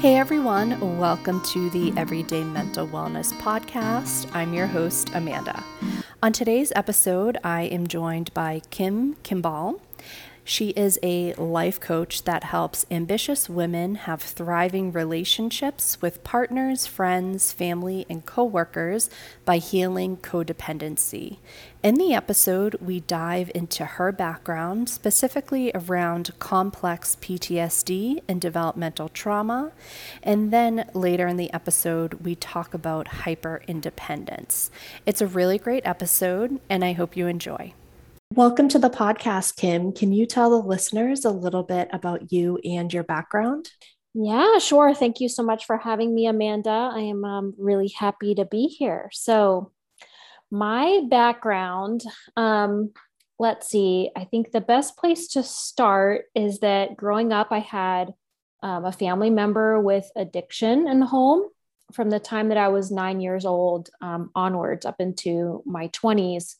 Hey everyone, welcome to the Everyday Mental Wellness Podcast. I'm your host, Amanda. On today's episode, I am joined by Kim Kimball. She is a life coach that helps ambitious women have thriving relationships with partners, friends, family, and coworkers by healing codependency. In the episode, we dive into her background, specifically around complex PTSD and developmental trauma. And then later in the episode, we talk about hyper independence. It's a really great episode, and I hope you enjoy. Welcome to the podcast, Kim. Can you tell the listeners a little bit about you and your background? Yeah, sure. Thank you so much for having me, Amanda. I am um, really happy to be here. So, my background, um, let's see, I think the best place to start is that growing up, I had um, a family member with addiction in the home from the time that I was nine years old um, onwards up into my 20s.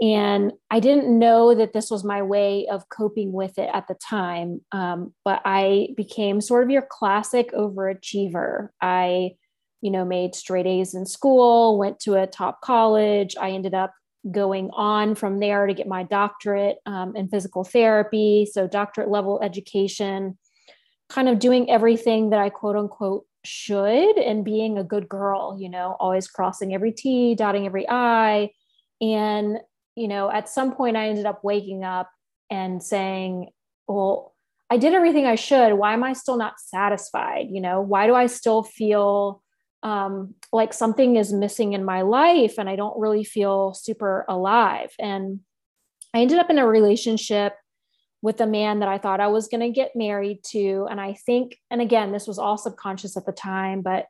And I didn't know that this was my way of coping with it at the time. Um, but I became sort of your classic overachiever. I, you know, made straight A's in school, went to a top college. I ended up going on from there to get my doctorate um, in physical therapy. So, doctorate level education, kind of doing everything that I quote unquote should and being a good girl, you know, always crossing every T, dotting every I. And you know, at some point I ended up waking up and saying, well, I did everything I should. Why am I still not satisfied? You know, why do I still feel um, like something is missing in my life and I don't really feel super alive? And I ended up in a relationship with a man that I thought I was going to get married to. And I think, and again, this was all subconscious at the time, but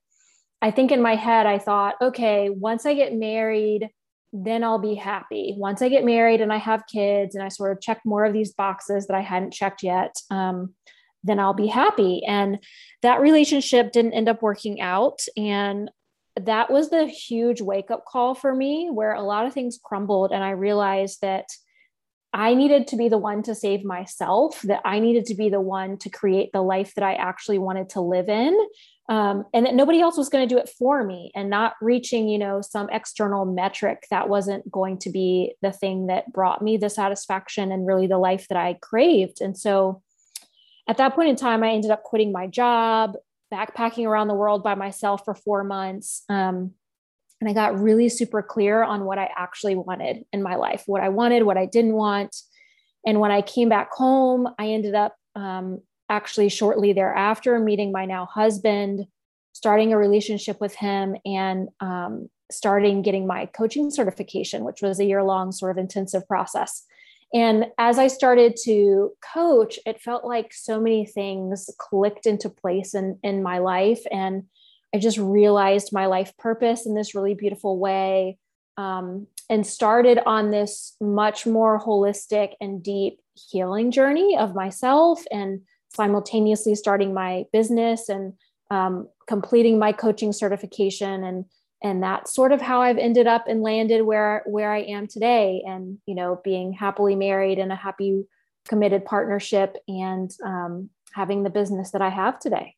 I think in my head, I thought, okay, once I get married, then I'll be happy. Once I get married and I have kids and I sort of check more of these boxes that I hadn't checked yet, um, then I'll be happy. And that relationship didn't end up working out. And that was the huge wake up call for me where a lot of things crumbled. And I realized that I needed to be the one to save myself, that I needed to be the one to create the life that I actually wanted to live in um, and that nobody else was going to do it for me and not reaching you know some external metric that wasn't going to be the thing that brought me the satisfaction and really the life that i craved. And so at that point in time i ended up quitting my job backpacking around the world by myself for four months um, and i got really super clear on what i actually wanted in my life what i wanted what i didn't want. And when i came back home i ended up um, actually shortly thereafter meeting my now husband starting a relationship with him and um, starting getting my coaching certification which was a year long sort of intensive process. And as i started to coach it felt like so many things clicked into place in, in my life and i just realized my life purpose in this really beautiful way um, and started on this much more holistic and deep healing journey of myself and simultaneously starting my business and um, completing my coaching certification and and that's sort of how I've ended up and landed where where I am today and you know being happily married in a happy committed partnership and um, having the business that I have today.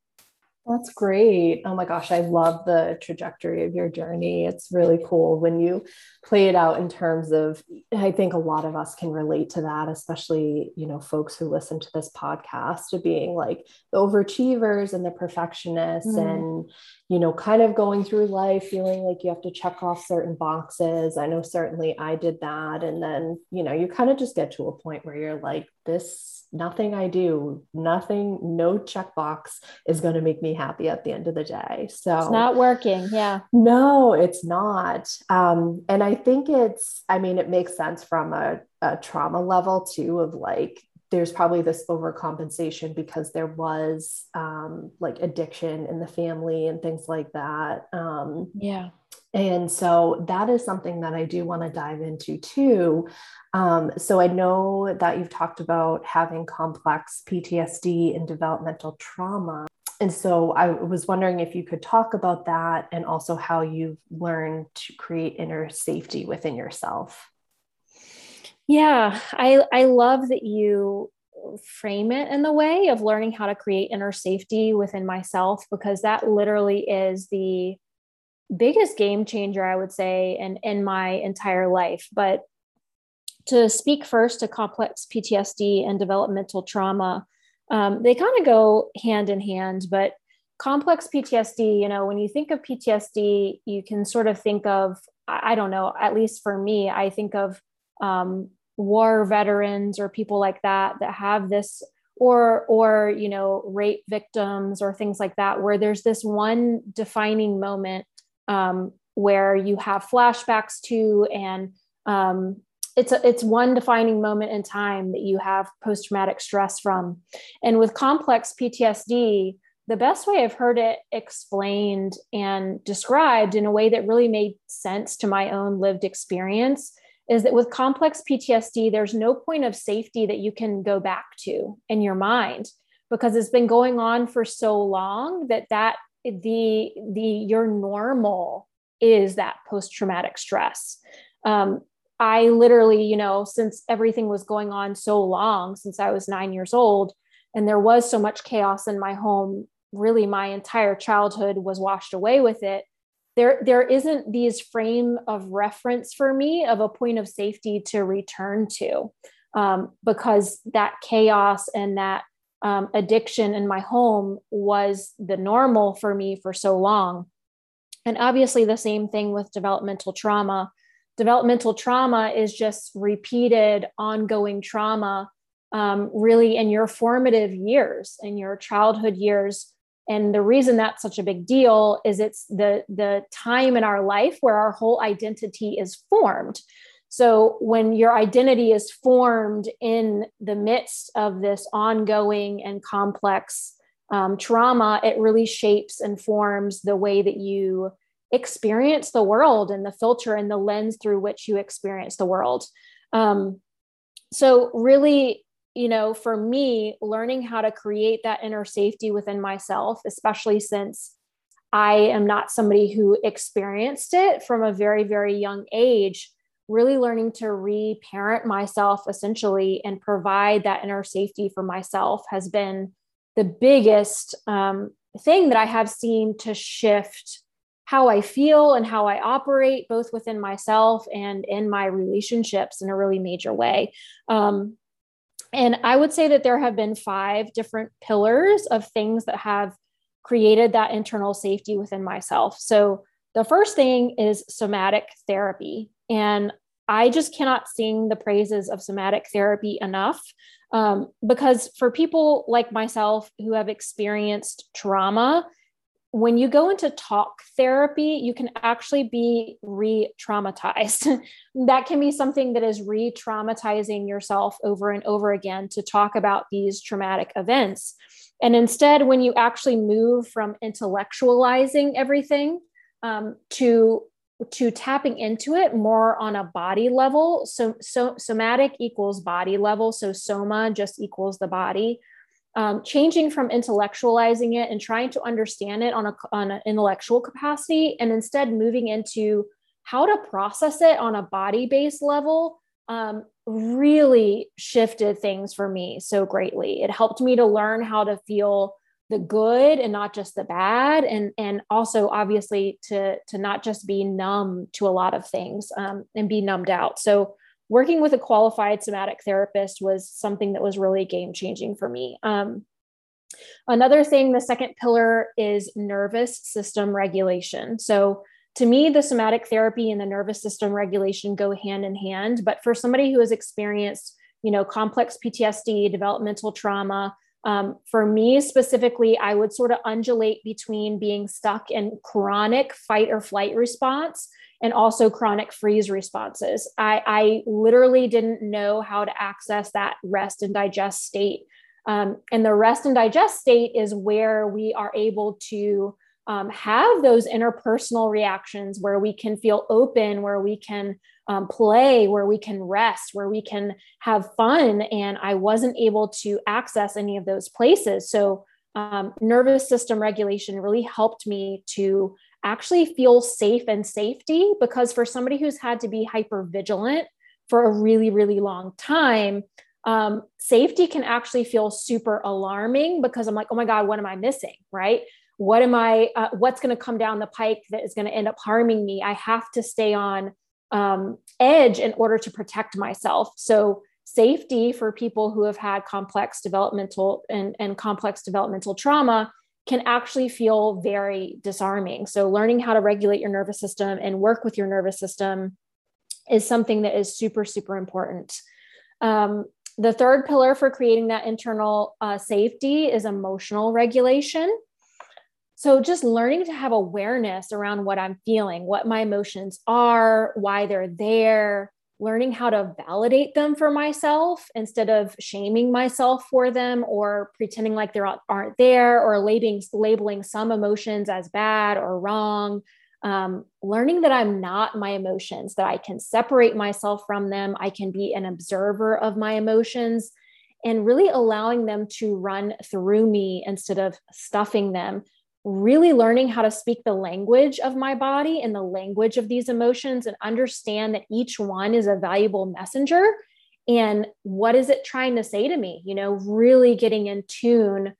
That's great. Oh my gosh, I love the trajectory of your journey. It's really cool when you play it out in terms of I think a lot of us can relate to that, especially, you know, folks who listen to this podcast to being like the overachievers and the perfectionists mm. and you know, kind of going through life feeling like you have to check off certain boxes. I know certainly I did that and then, you know, you kind of just get to a point where you're like this nothing I do, nothing, no checkbox is going to make me happy at the end of the day. So it's not working. Yeah. No, it's not. Um, and I think it's, I mean, it makes sense from a, a trauma level too, of like, there's probably this overcompensation because there was um, like addiction in the family and things like that. Um, yeah. And so that is something that I do want to dive into too. Um, so I know that you've talked about having complex PTSD and developmental trauma. And so I was wondering if you could talk about that and also how you've learned to create inner safety within yourself. Yeah, I, I love that you frame it in the way of learning how to create inner safety within myself because that literally is the biggest game changer i would say in in my entire life but to speak first to complex ptsd and developmental trauma um, they kind of go hand in hand but complex ptsd you know when you think of ptsd you can sort of think of i don't know at least for me i think of um, war veterans or people like that that have this or or you know rape victims or things like that where there's this one defining moment um, where you have flashbacks to and um, it's a, it's one defining moment in time that you have post traumatic stress from. And with complex PTSD the best way I've heard it explained and described in a way that really made sense to my own lived experience is that with complex PTSD, there's no point of safety that you can go back to in your mind because it's been going on for so long that that the the your normal is that post traumatic stress. Um, I literally, you know, since everything was going on so long, since I was nine years old, and there was so much chaos in my home, really my entire childhood was washed away with it there there isn't these frame of reference for me of a point of safety to return to um, because that chaos and that um, addiction in my home was the normal for me for so long. And obviously the same thing with developmental trauma. Developmental trauma is just repeated ongoing trauma um, really in your formative years in your childhood years. And the reason that's such a big deal is it's the the time in our life where our whole identity is formed so when your identity is formed in the midst of this ongoing and complex um, trauma it really shapes and forms the way that you experience the world and the filter and the lens through which you experience the world. Um, so really you know, for me, learning how to create that inner safety within myself, especially since I am not somebody who experienced it from a very, very young age, really learning to reparent myself essentially and provide that inner safety for myself has been the biggest um, thing that I have seen to shift how I feel and how I operate, both within myself and in my relationships in a really major way. Um, and I would say that there have been five different pillars of things that have created that internal safety within myself. So the first thing is somatic therapy. And I just cannot sing the praises of somatic therapy enough um, because for people like myself who have experienced trauma, when you go into talk therapy, you can actually be re traumatized. that can be something that is re traumatizing yourself over and over again to talk about these traumatic events. And instead, when you actually move from intellectualizing everything um, to to tapping into it more on a body level. So so somatic equals body level. So soma just equals the body. Um, changing from intellectualizing it and trying to understand it on, a, on an intellectual capacity and instead moving into how to process it on a body based level um, really shifted things for me so greatly. It helped me to learn how to feel the good and not just the bad and and also obviously to to not just be numb to a lot of things um, and be numbed out so working with a qualified somatic therapist was something that was really game changing for me. Um, another thing, the second pillar is nervous system regulation. So, to me, the somatic therapy and the nervous system regulation go hand in hand. But for somebody who has experienced, you know, complex PTSD, developmental trauma, um, for me specifically, I would sort of undulate between being stuck in chronic fight or flight response and also chronic freeze responses. I, I literally didn't know how to access that rest and digest state. Um, and the rest and digest state is where we are able to um, have those interpersonal reactions where we can feel open, where we can um, play, where we can rest, where we can have fun. And I wasn't able to access any of those places. So, um, nervous system regulation really helped me to actually feel safe and safety because for somebody who's had to be hyper vigilant for a really, really long time, um, safety can actually feel super alarming because I'm like, oh my God, what am I missing? Right. What am I, uh, what's going to come down the pike that is going to end up harming me? I have to stay on um, edge in order to protect myself. So, safety for people who have had complex developmental and, and complex developmental trauma can actually feel very disarming. So, learning how to regulate your nervous system and work with your nervous system is something that is super, super important. Um, the third pillar for creating that internal uh, safety is emotional regulation. So, just learning to have awareness around what I'm feeling, what my emotions are, why they're there, learning how to validate them for myself instead of shaming myself for them or pretending like they aren't there or labeling, labeling some emotions as bad or wrong. Um, learning that I'm not my emotions, that I can separate myself from them, I can be an observer of my emotions, and really allowing them to run through me instead of stuffing them really learning how to speak the language of my body and the language of these emotions and understand that each one is a valuable messenger. And what is it trying to say to me? You know really getting in tune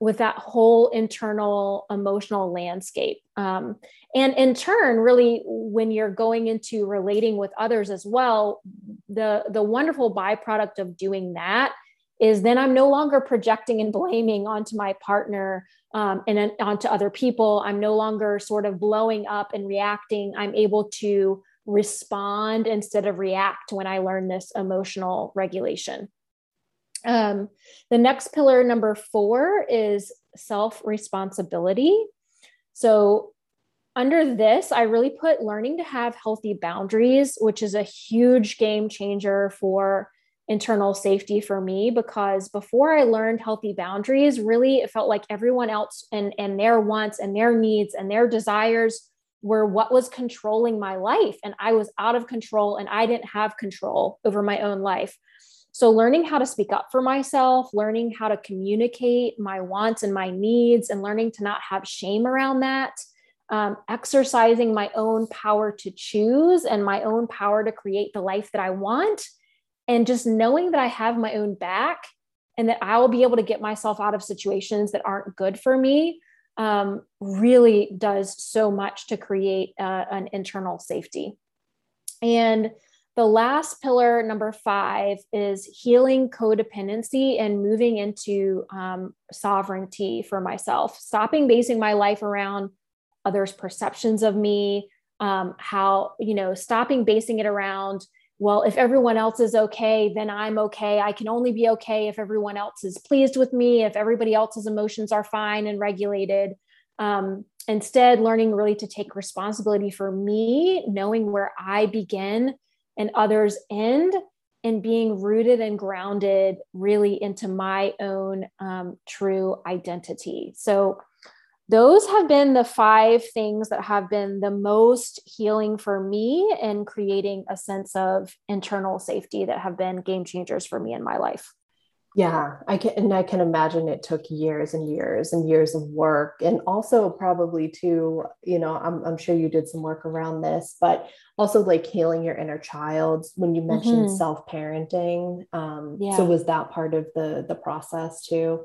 with that whole internal emotional landscape. Um, and in turn really when you're going into relating with others as well the the wonderful byproduct of doing that is then I'm no longer projecting and blaming onto my partner um, and then onto other people. I'm no longer sort of blowing up and reacting. I'm able to respond instead of react when I learn this emotional regulation. Um, the next pillar, number four, is self responsibility. So, under this, I really put learning to have healthy boundaries, which is a huge game changer for internal safety for me because before I learned healthy boundaries, really it felt like everyone else and, and their wants and their needs and their desires were what was controlling my life. And I was out of control and I didn't have control over my own life. So, learning how to speak up for myself, learning how to communicate my wants and my needs, and learning to not have shame around that, um, exercising my own power to choose and my own power to create the life that I want and just knowing that I have my own back and that I will be able to get myself out of situations that aren't good for me um, really does so much to create uh, an internal safety. And the last pillar, number five, is healing codependency and moving into um, sovereignty for myself, stopping basing my life around others' perceptions of me, um, how, you know, stopping basing it around well, if everyone else is okay, then I'm okay. I can only be okay if everyone else is pleased with me, if everybody else's emotions are fine and regulated. Um, instead, learning really to take responsibility for me, knowing where I begin and others end, and being rooted and grounded really into my own um, true identity. So, those have been the five things that have been the most healing for me in creating a sense of internal safety that have been game changers for me in my life. Yeah, I can, and I can imagine it took years and years and years of work, and also probably too, you know, I'm, I'm sure you did some work around this, but also like healing your inner child. When you mentioned mm-hmm. self parenting, um, yeah. so was that part of the the process too?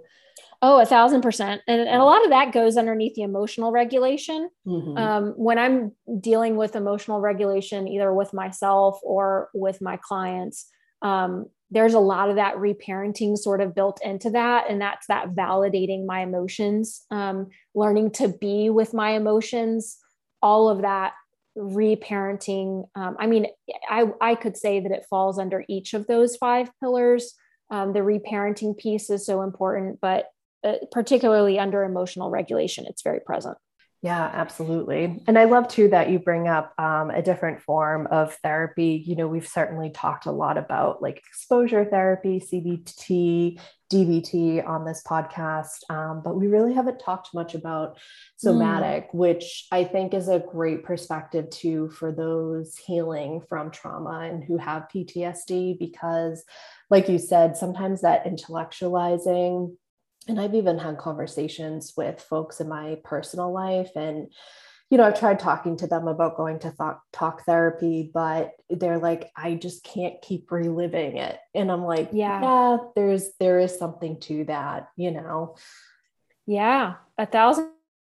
Oh, a thousand percent. And, and a lot of that goes underneath the emotional regulation. Mm-hmm. Um, when I'm dealing with emotional regulation, either with myself or with my clients, um, there's a lot of that reparenting sort of built into that. And that's that validating my emotions, um, learning to be with my emotions, all of that reparenting. Um, I mean, I, I could say that it falls under each of those five pillars. Um, the reparenting piece is so important, but uh, particularly under emotional regulation, it's very present. Yeah, absolutely. And I love too that you bring up um, a different form of therapy. You know, we've certainly talked a lot about like exposure therapy, CBT, DBT on this podcast, um, but we really haven't talked much about somatic, mm. which I think is a great perspective too for those healing from trauma and who have PTSD, because, like you said, sometimes that intellectualizing and I've even had conversations with folks in my personal life and you know, I've tried talking to them about going to talk therapy, but they're like, I just can't keep reliving it. And I'm like, yeah, yeah, there's there is something to that, you know. Yeah, a thousand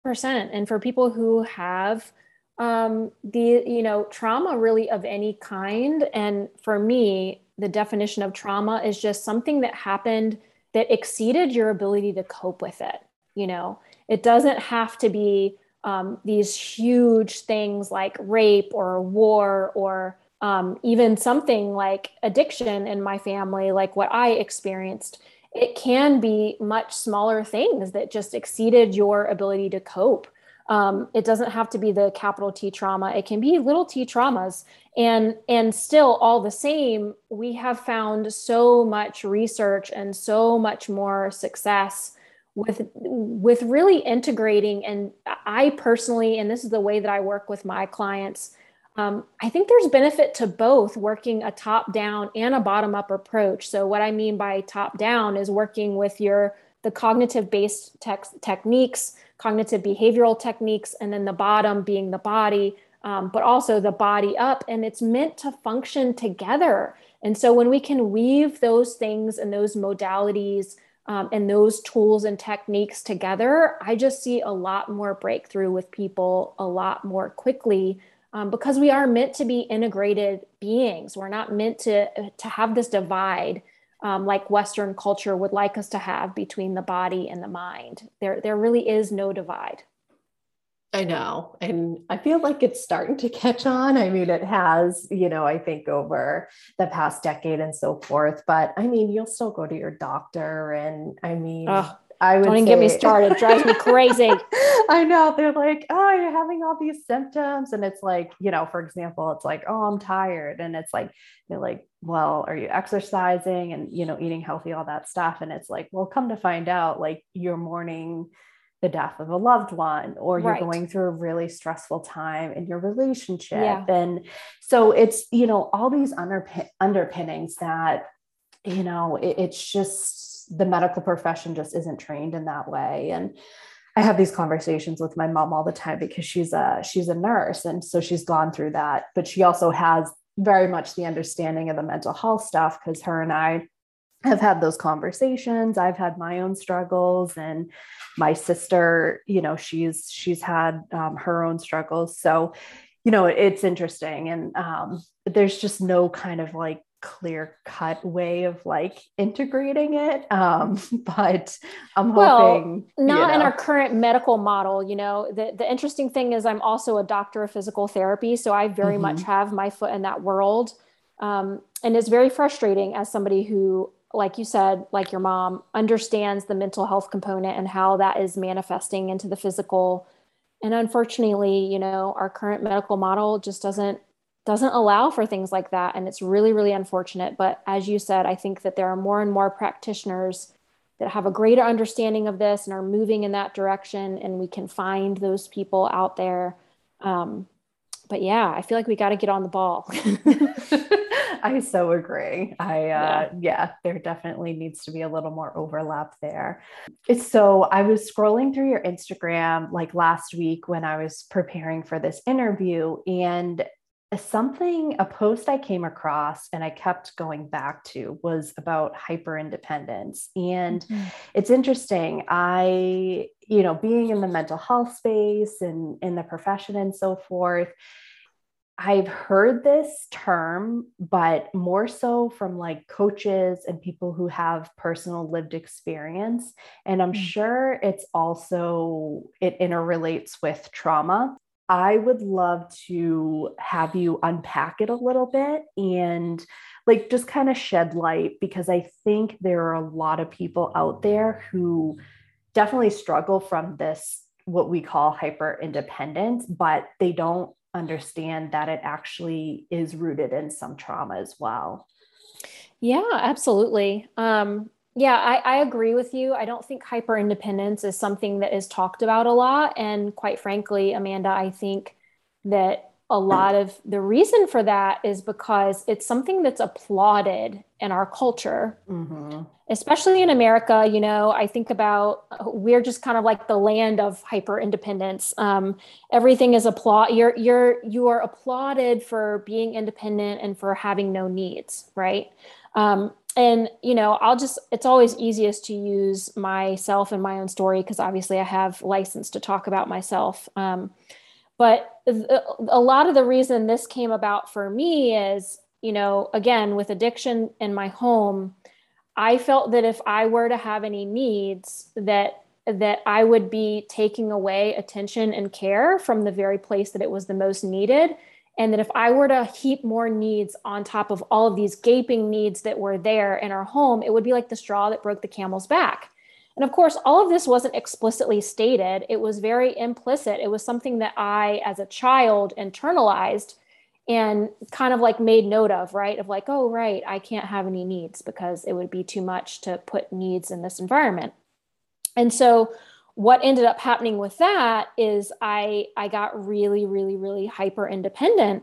percent. And for people who have um, the you know trauma really of any kind, and for me, the definition of trauma is just something that happened that exceeded your ability to cope with it. You know, it doesn't have to be um, these huge things like rape or war or um, even something like addiction in my family, like what I experienced. It can be much smaller things that just exceeded your ability to cope. Um, it doesn't have to be the capital T trauma. It can be little T traumas, and and still all the same, we have found so much research and so much more success with with really integrating. And i personally and this is the way that i work with my clients um, i think there's benefit to both working a top down and a bottom up approach. So what i mean by top down is working with your the cognitive based techniques cognitive behavioral techniques and then the bottom being the body um, but also the body up and it's meant to function together and so when we can weave those things and those modalities um, and those tools and techniques together, I just see a lot more breakthrough with people a lot more quickly um, because we are meant to be integrated beings. We're not meant to, to have this divide um, like Western culture would like us to have between the body and the mind. There, there really is no divide. I know. And I feel like it's starting to catch on. I mean, it has, you know, I think over the past decade and so forth. But I mean, you'll still go to your doctor. And I mean, oh, I would don't even say, get me started. It drives me crazy. I know. They're like, oh, you're having all these symptoms. And it's like, you know, for example, it's like, oh, I'm tired. And it's like, they're like, well, are you exercising and, you know, eating healthy, all that stuff? And it's like, well, come to find out, like your mourning the death of a loved one or you're right. going through a really stressful time in your relationship yeah. and so it's you know all these underpin- underpinnings that you know it, it's just the medical profession just isn't trained in that way. And I have these conversations with my mom all the time because she's a she's a nurse. And so she's gone through that but she also has very much the understanding of the mental health stuff because her and I have had those conversations. I've had my own struggles and my sister you know she's she's had um, her own struggles. So you know it's interesting. And um, there's just no kind of like clear cut way of like integrating it um, but i'm hoping well, not you know. in our current medical model you know the, the interesting thing is i'm also a doctor of physical therapy so i very mm-hmm. much have my foot in that world um, and it's very frustrating as somebody who like you said, like your mom, understands the mental health component and how that is manifesting into the physical. And unfortunately, you know, our current medical model just doesn't doesn't allow for things like that and it's really really unfortunate but as you said i think that there are more and more practitioners that have a greater understanding of this and are moving in that direction and we can find those people out there um, but yeah i feel like we got to get on the ball I so agree. I, uh, yeah. yeah, there definitely needs to be a little more overlap there. So I was scrolling through your Instagram like last week when I was preparing for this interview, and something, a post I came across and I kept going back to was about hyper independence. And mm-hmm. it's interesting. I, you know, being in the mental health space and in the profession and so forth, I've heard this term, but more so from like coaches and people who have personal lived experience. And I'm mm-hmm. sure it's also, it interrelates with trauma. I would love to have you unpack it a little bit and like just kind of shed light because I think there are a lot of people out there who definitely struggle from this what we call hyper independence, but they don't understand that it actually is rooted in some trauma as well. Yeah, absolutely. Um, yeah, I, I agree with you. I don't think hyper independence is something that is talked about a lot. And quite frankly, Amanda, I think that a lot of the reason for that is because it's something that's applauded in our culture mm-hmm. especially in america you know i think about we're just kind of like the land of hyper independence um, everything is applaud you're you're you are applauded for being independent and for having no needs right um, and you know i'll just it's always easiest to use myself and my own story because obviously i have license to talk about myself um, but a lot of the reason this came about for me is, you know, again, with addiction in my home, I felt that if I were to have any needs, that that I would be taking away attention and care from the very place that it was the most needed. And that if I were to heap more needs on top of all of these gaping needs that were there in our home, it would be like the straw that broke the camel's back. And of course, all of this wasn't explicitly stated, it was very implicit. It was something that I, as a child, internalized and kind of like made note of, right? Of like, oh, right, I can't have any needs because it would be too much to put needs in this environment. And so, what ended up happening with that is I I got really really really hyper independent.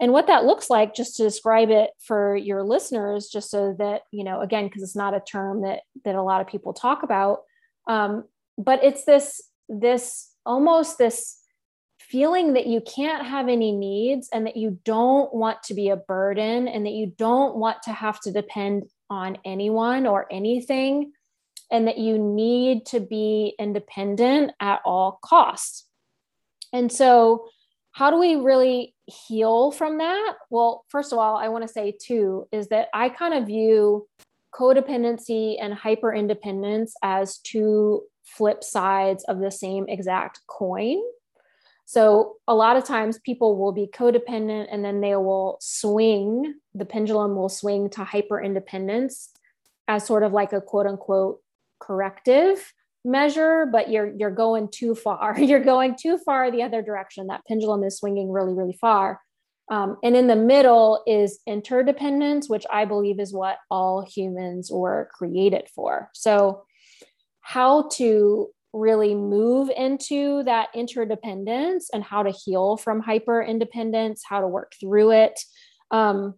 And what that looks like just to describe it for your listeners just so that you know again because it's not a term that that a lot of people talk about um, but it's this this almost this feeling that you can't have any needs and that you don't want to be a burden and that you don't want to have to depend on anyone or anything and that you need to be independent at all costs and so how do we really heal from that? Well, first of all, I want to say too is that I kind of view codependency and hyper independence as two flip sides of the same exact coin. So, a lot of times people will be codependent and then they will swing, the pendulum will swing to hyper independence as sort of like a quote unquote corrective measure but you're you're going too far. You're going too far the other direction. That pendulum is swinging really really far. Um, and in the middle is interdependence which i believe is what all humans were created for. So how to really move into that interdependence and how to heal from hyper independence how to work through it. Um,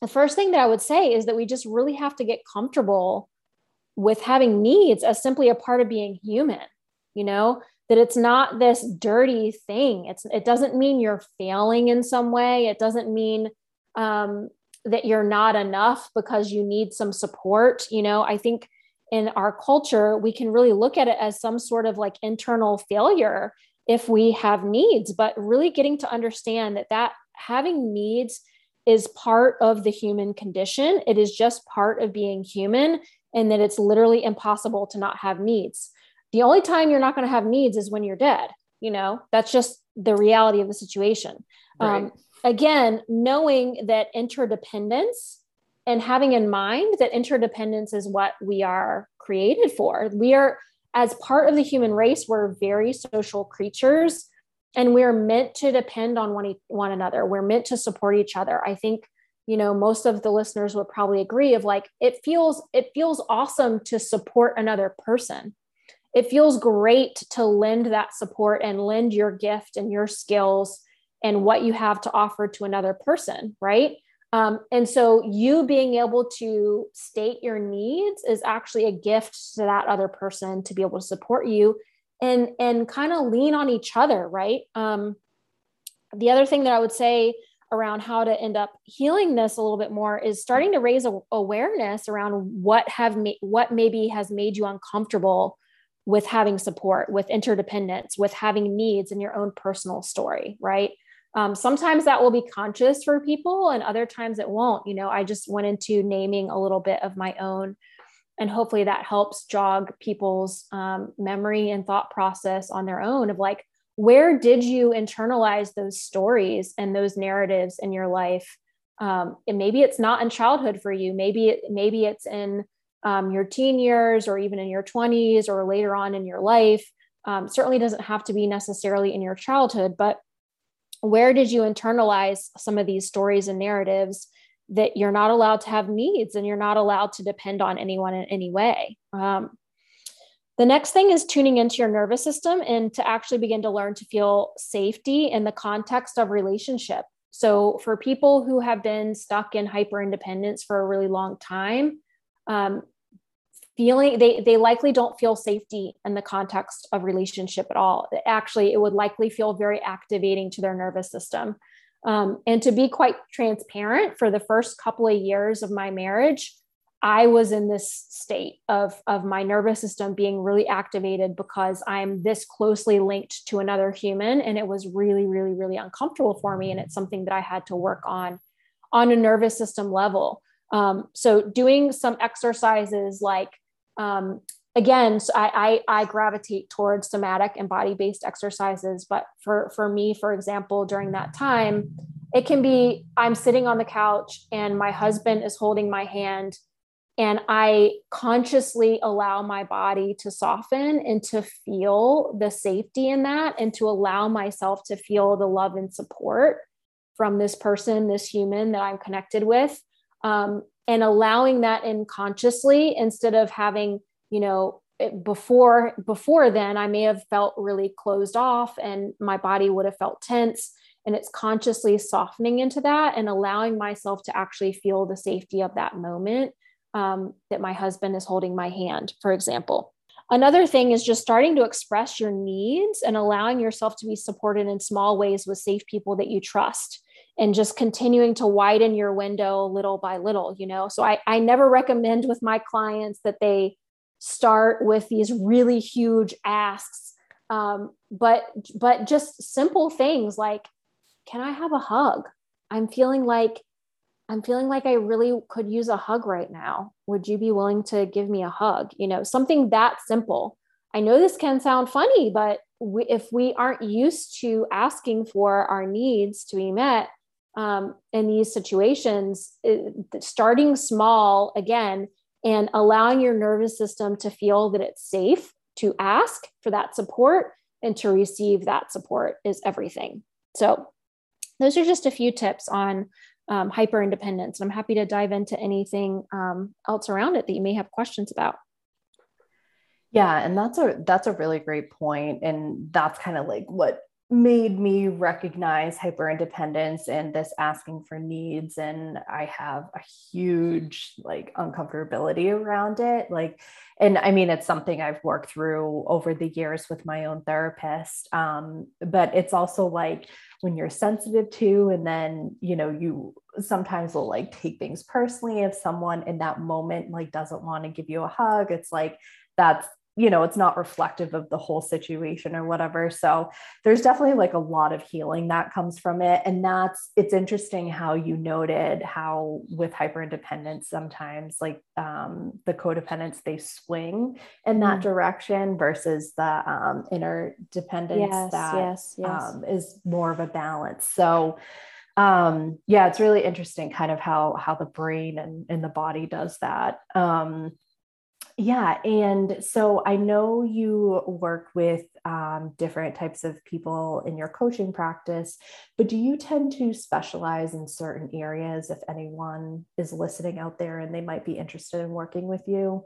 the first thing that i would say is that we just really have to get comfortable with having needs as simply a part of being human you know that it's not this dirty thing. It's it doesn't mean you're failing in some way. It doesn't mean um, that you're not enough because you need some support. You know i think in our culture we can really look at it as some sort of like internal failure if we have needs but really getting to understand that that having needs is part of the human condition. It is just part of being human and that it's literally impossible to not have needs. The only time you're not going to have needs is when you're dead. You know, that's just the reality of the situation. Right. Um, again, knowing that interdependence and having in mind that interdependence is what we are created for. We are, as part of the human race, we're very social creatures and we're meant to depend on one, one another. We're meant to support each other. I think you know most of the listeners would probably agree of like it feels it feels awesome to support another person. It feels great to lend that support and lend your gift and your skills and what you have to offer to another person right? Um, and so you being able to state your needs is actually a gift to that other person to be able to support you and and kind of lean on each other right? Um, the other thing that i would say around how to end up healing this a little bit more is starting to raise a, awareness around what have ma- what maybe has made you uncomfortable with having support with interdependence with having needs in your own personal story right? Um, sometimes that will be conscious for people and other times it won't. You know i just went into naming a little bit of my own and hopefully that helps jog people's um, memory and thought process on their own of like where did you internalize those stories and those narratives in your life? Um, and maybe it's not in childhood for you. Maybe it maybe it's in um, your teen years or even in your 20s or later on in your life. Um, certainly doesn't have to be necessarily in your childhood but where did you internalize some of these stories and narratives that you're not allowed to have needs and you're not allowed to depend on anyone in any way? Um, The next thing is tuning into your nervous system and to actually begin to learn to feel safety in the context of relationship. So, for people who have been stuck in hyper independence for a really long time, um, feeling they they likely don't feel safety in the context of relationship at all. Actually, it would likely feel very activating to their nervous system. Um, and to be quite transparent, for the first couple of years of my marriage, I was in this state of, of my nervous system being really activated because I'm this closely linked to another human. And it was really, really, really uncomfortable for me. And it's something that I had to work on on a nervous system level. Um, so, doing some exercises like, um, again, so I, I, I gravitate towards somatic and body based exercises. But for, for me, for example, during that time, it can be I'm sitting on the couch and my husband is holding my hand and I consciously allow my body to soften and to feel the safety in that and to allow myself to feel the love and support from this person, this human that I'm connected with. Um, and allowing that in consciously instead of having, you know, before before then I may have felt really closed off and my body would have felt tense and it's consciously softening into that and allowing myself to actually feel the safety of that moment um, that my husband is holding my hand, for example. Another thing is just starting to express your needs and allowing yourself to be supported in small ways with safe people that you trust and just continuing to widen your window little by little, you know. So I, I never recommend with my clients that they start with these really huge asks. Um, but but just simple things like, can I have a hug? I'm feeling like I'm feeling like I really could use a hug right now. Would you be willing to give me a hug? You know, something that simple. I know this can sound funny, but we, if we aren't used to asking for our needs to be met um, in these situations, it, starting small again and allowing your nervous system to feel that it's safe to ask for that support and to receive that support is everything. So, those are just a few tips on um, hyper independence. And I'm happy to dive into anything um, else around it that you may have questions about. Yeah, and that's a that's a really great point, and that's kind of like what made me recognize hyper independence and this asking for needs and i have a huge like uncomfortability around it like and i mean it's something i've worked through over the years with my own therapist um, but it's also like when you're sensitive to and then you know you sometimes will like take things personally if someone in that moment like doesn't want to give you a hug it's like that's you know it's not reflective of the whole situation or whatever so there's definitely like a lot of healing that comes from it and that's it's interesting how you noted how with hyper independence sometimes like um, the codependents they swing in that mm. direction versus the um, interdependence yes, that yes, yes. Um, is more of a balance so um, yeah it's really interesting kind of how how the brain and, and the body does that um, yeah. And so I know you work with um, different types of people in your coaching practice, but do you tend to specialize in certain areas if anyone is listening out there and they might be interested in working with you?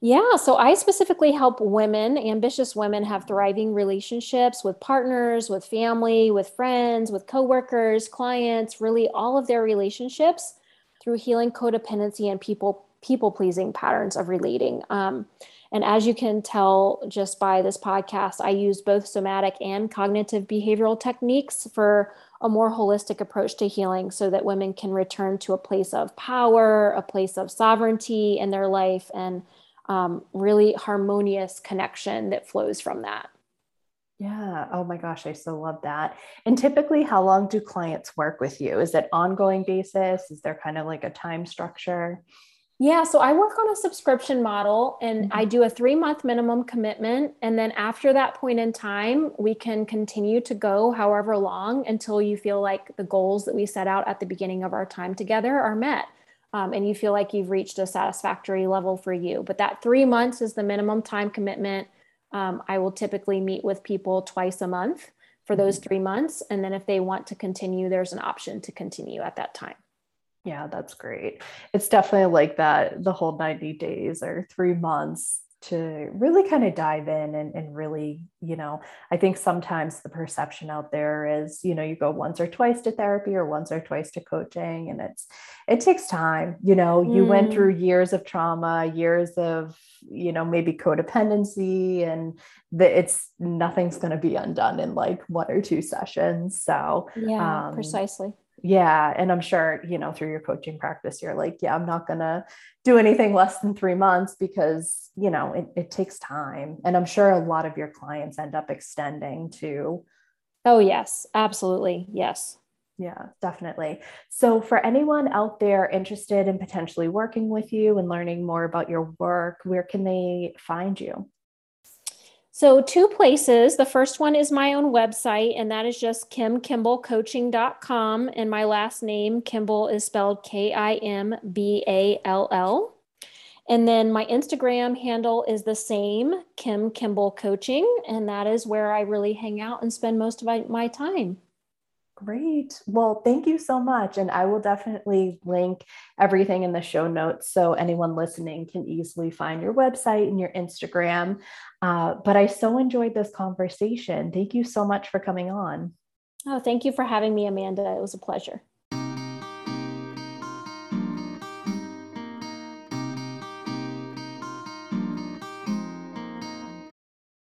Yeah, so I specifically help women, ambitious women, have thriving relationships with partners, with family, with friends, with coworkers, clients, really all of their relationships through healing codependency and people people pleasing patterns of relating. Um, and as you can tell just by this podcast, I use both somatic and cognitive behavioral techniques for a more holistic approach to healing so that women can return to a place of power, a place of sovereignty in their life, and um, really harmonious connection that flows from that. Yeah. Oh my gosh, I so love that. And typically, how long do clients work with you? Is it ongoing basis? Is there kind of like a time structure? Yeah, so I work on a subscription model and mm-hmm. I do a three month minimum commitment. And then after that point in time, we can continue to go however long until you feel like the goals that we set out at the beginning of our time together are met. Um, and you feel like you've reached a satisfactory level for you. But that three months is the minimum time commitment. Um, I will typically meet with people twice a month for those mm-hmm. three months. And then if they want to continue, there's an option to continue at that time. Yeah, that's great. It's definitely like that the whole 90 days or three months to really kind of dive in and, and really, you know, I think sometimes the perception out there is, you know, you go once or twice to therapy or once or twice to coaching, and it's it takes time. You know, you went mm. through years of trauma, years of, you know, maybe codependency, and the, it's nothing's going to be undone in like one or two sessions. So yeah, um, precisely yeah and i'm sure you know through your coaching practice you're like yeah i'm not going to do anything less than three months because you know it, it takes time and i'm sure a lot of your clients end up extending to oh yes absolutely yes yeah, definitely. So, for anyone out there interested in potentially working with you and learning more about your work, where can they find you? So, two places. The first one is my own website, and that is just kimkimballcoaching.com. And my last name, Kimball, is spelled K I M B A L L. And then my Instagram handle is the same, Kim Kimball Coaching. And that is where I really hang out and spend most of my, my time. Great. Well, thank you so much. And I will definitely link everything in the show notes so anyone listening can easily find your website and your Instagram. Uh, but I so enjoyed this conversation. Thank you so much for coming on. Oh, thank you for having me, Amanda. It was a pleasure.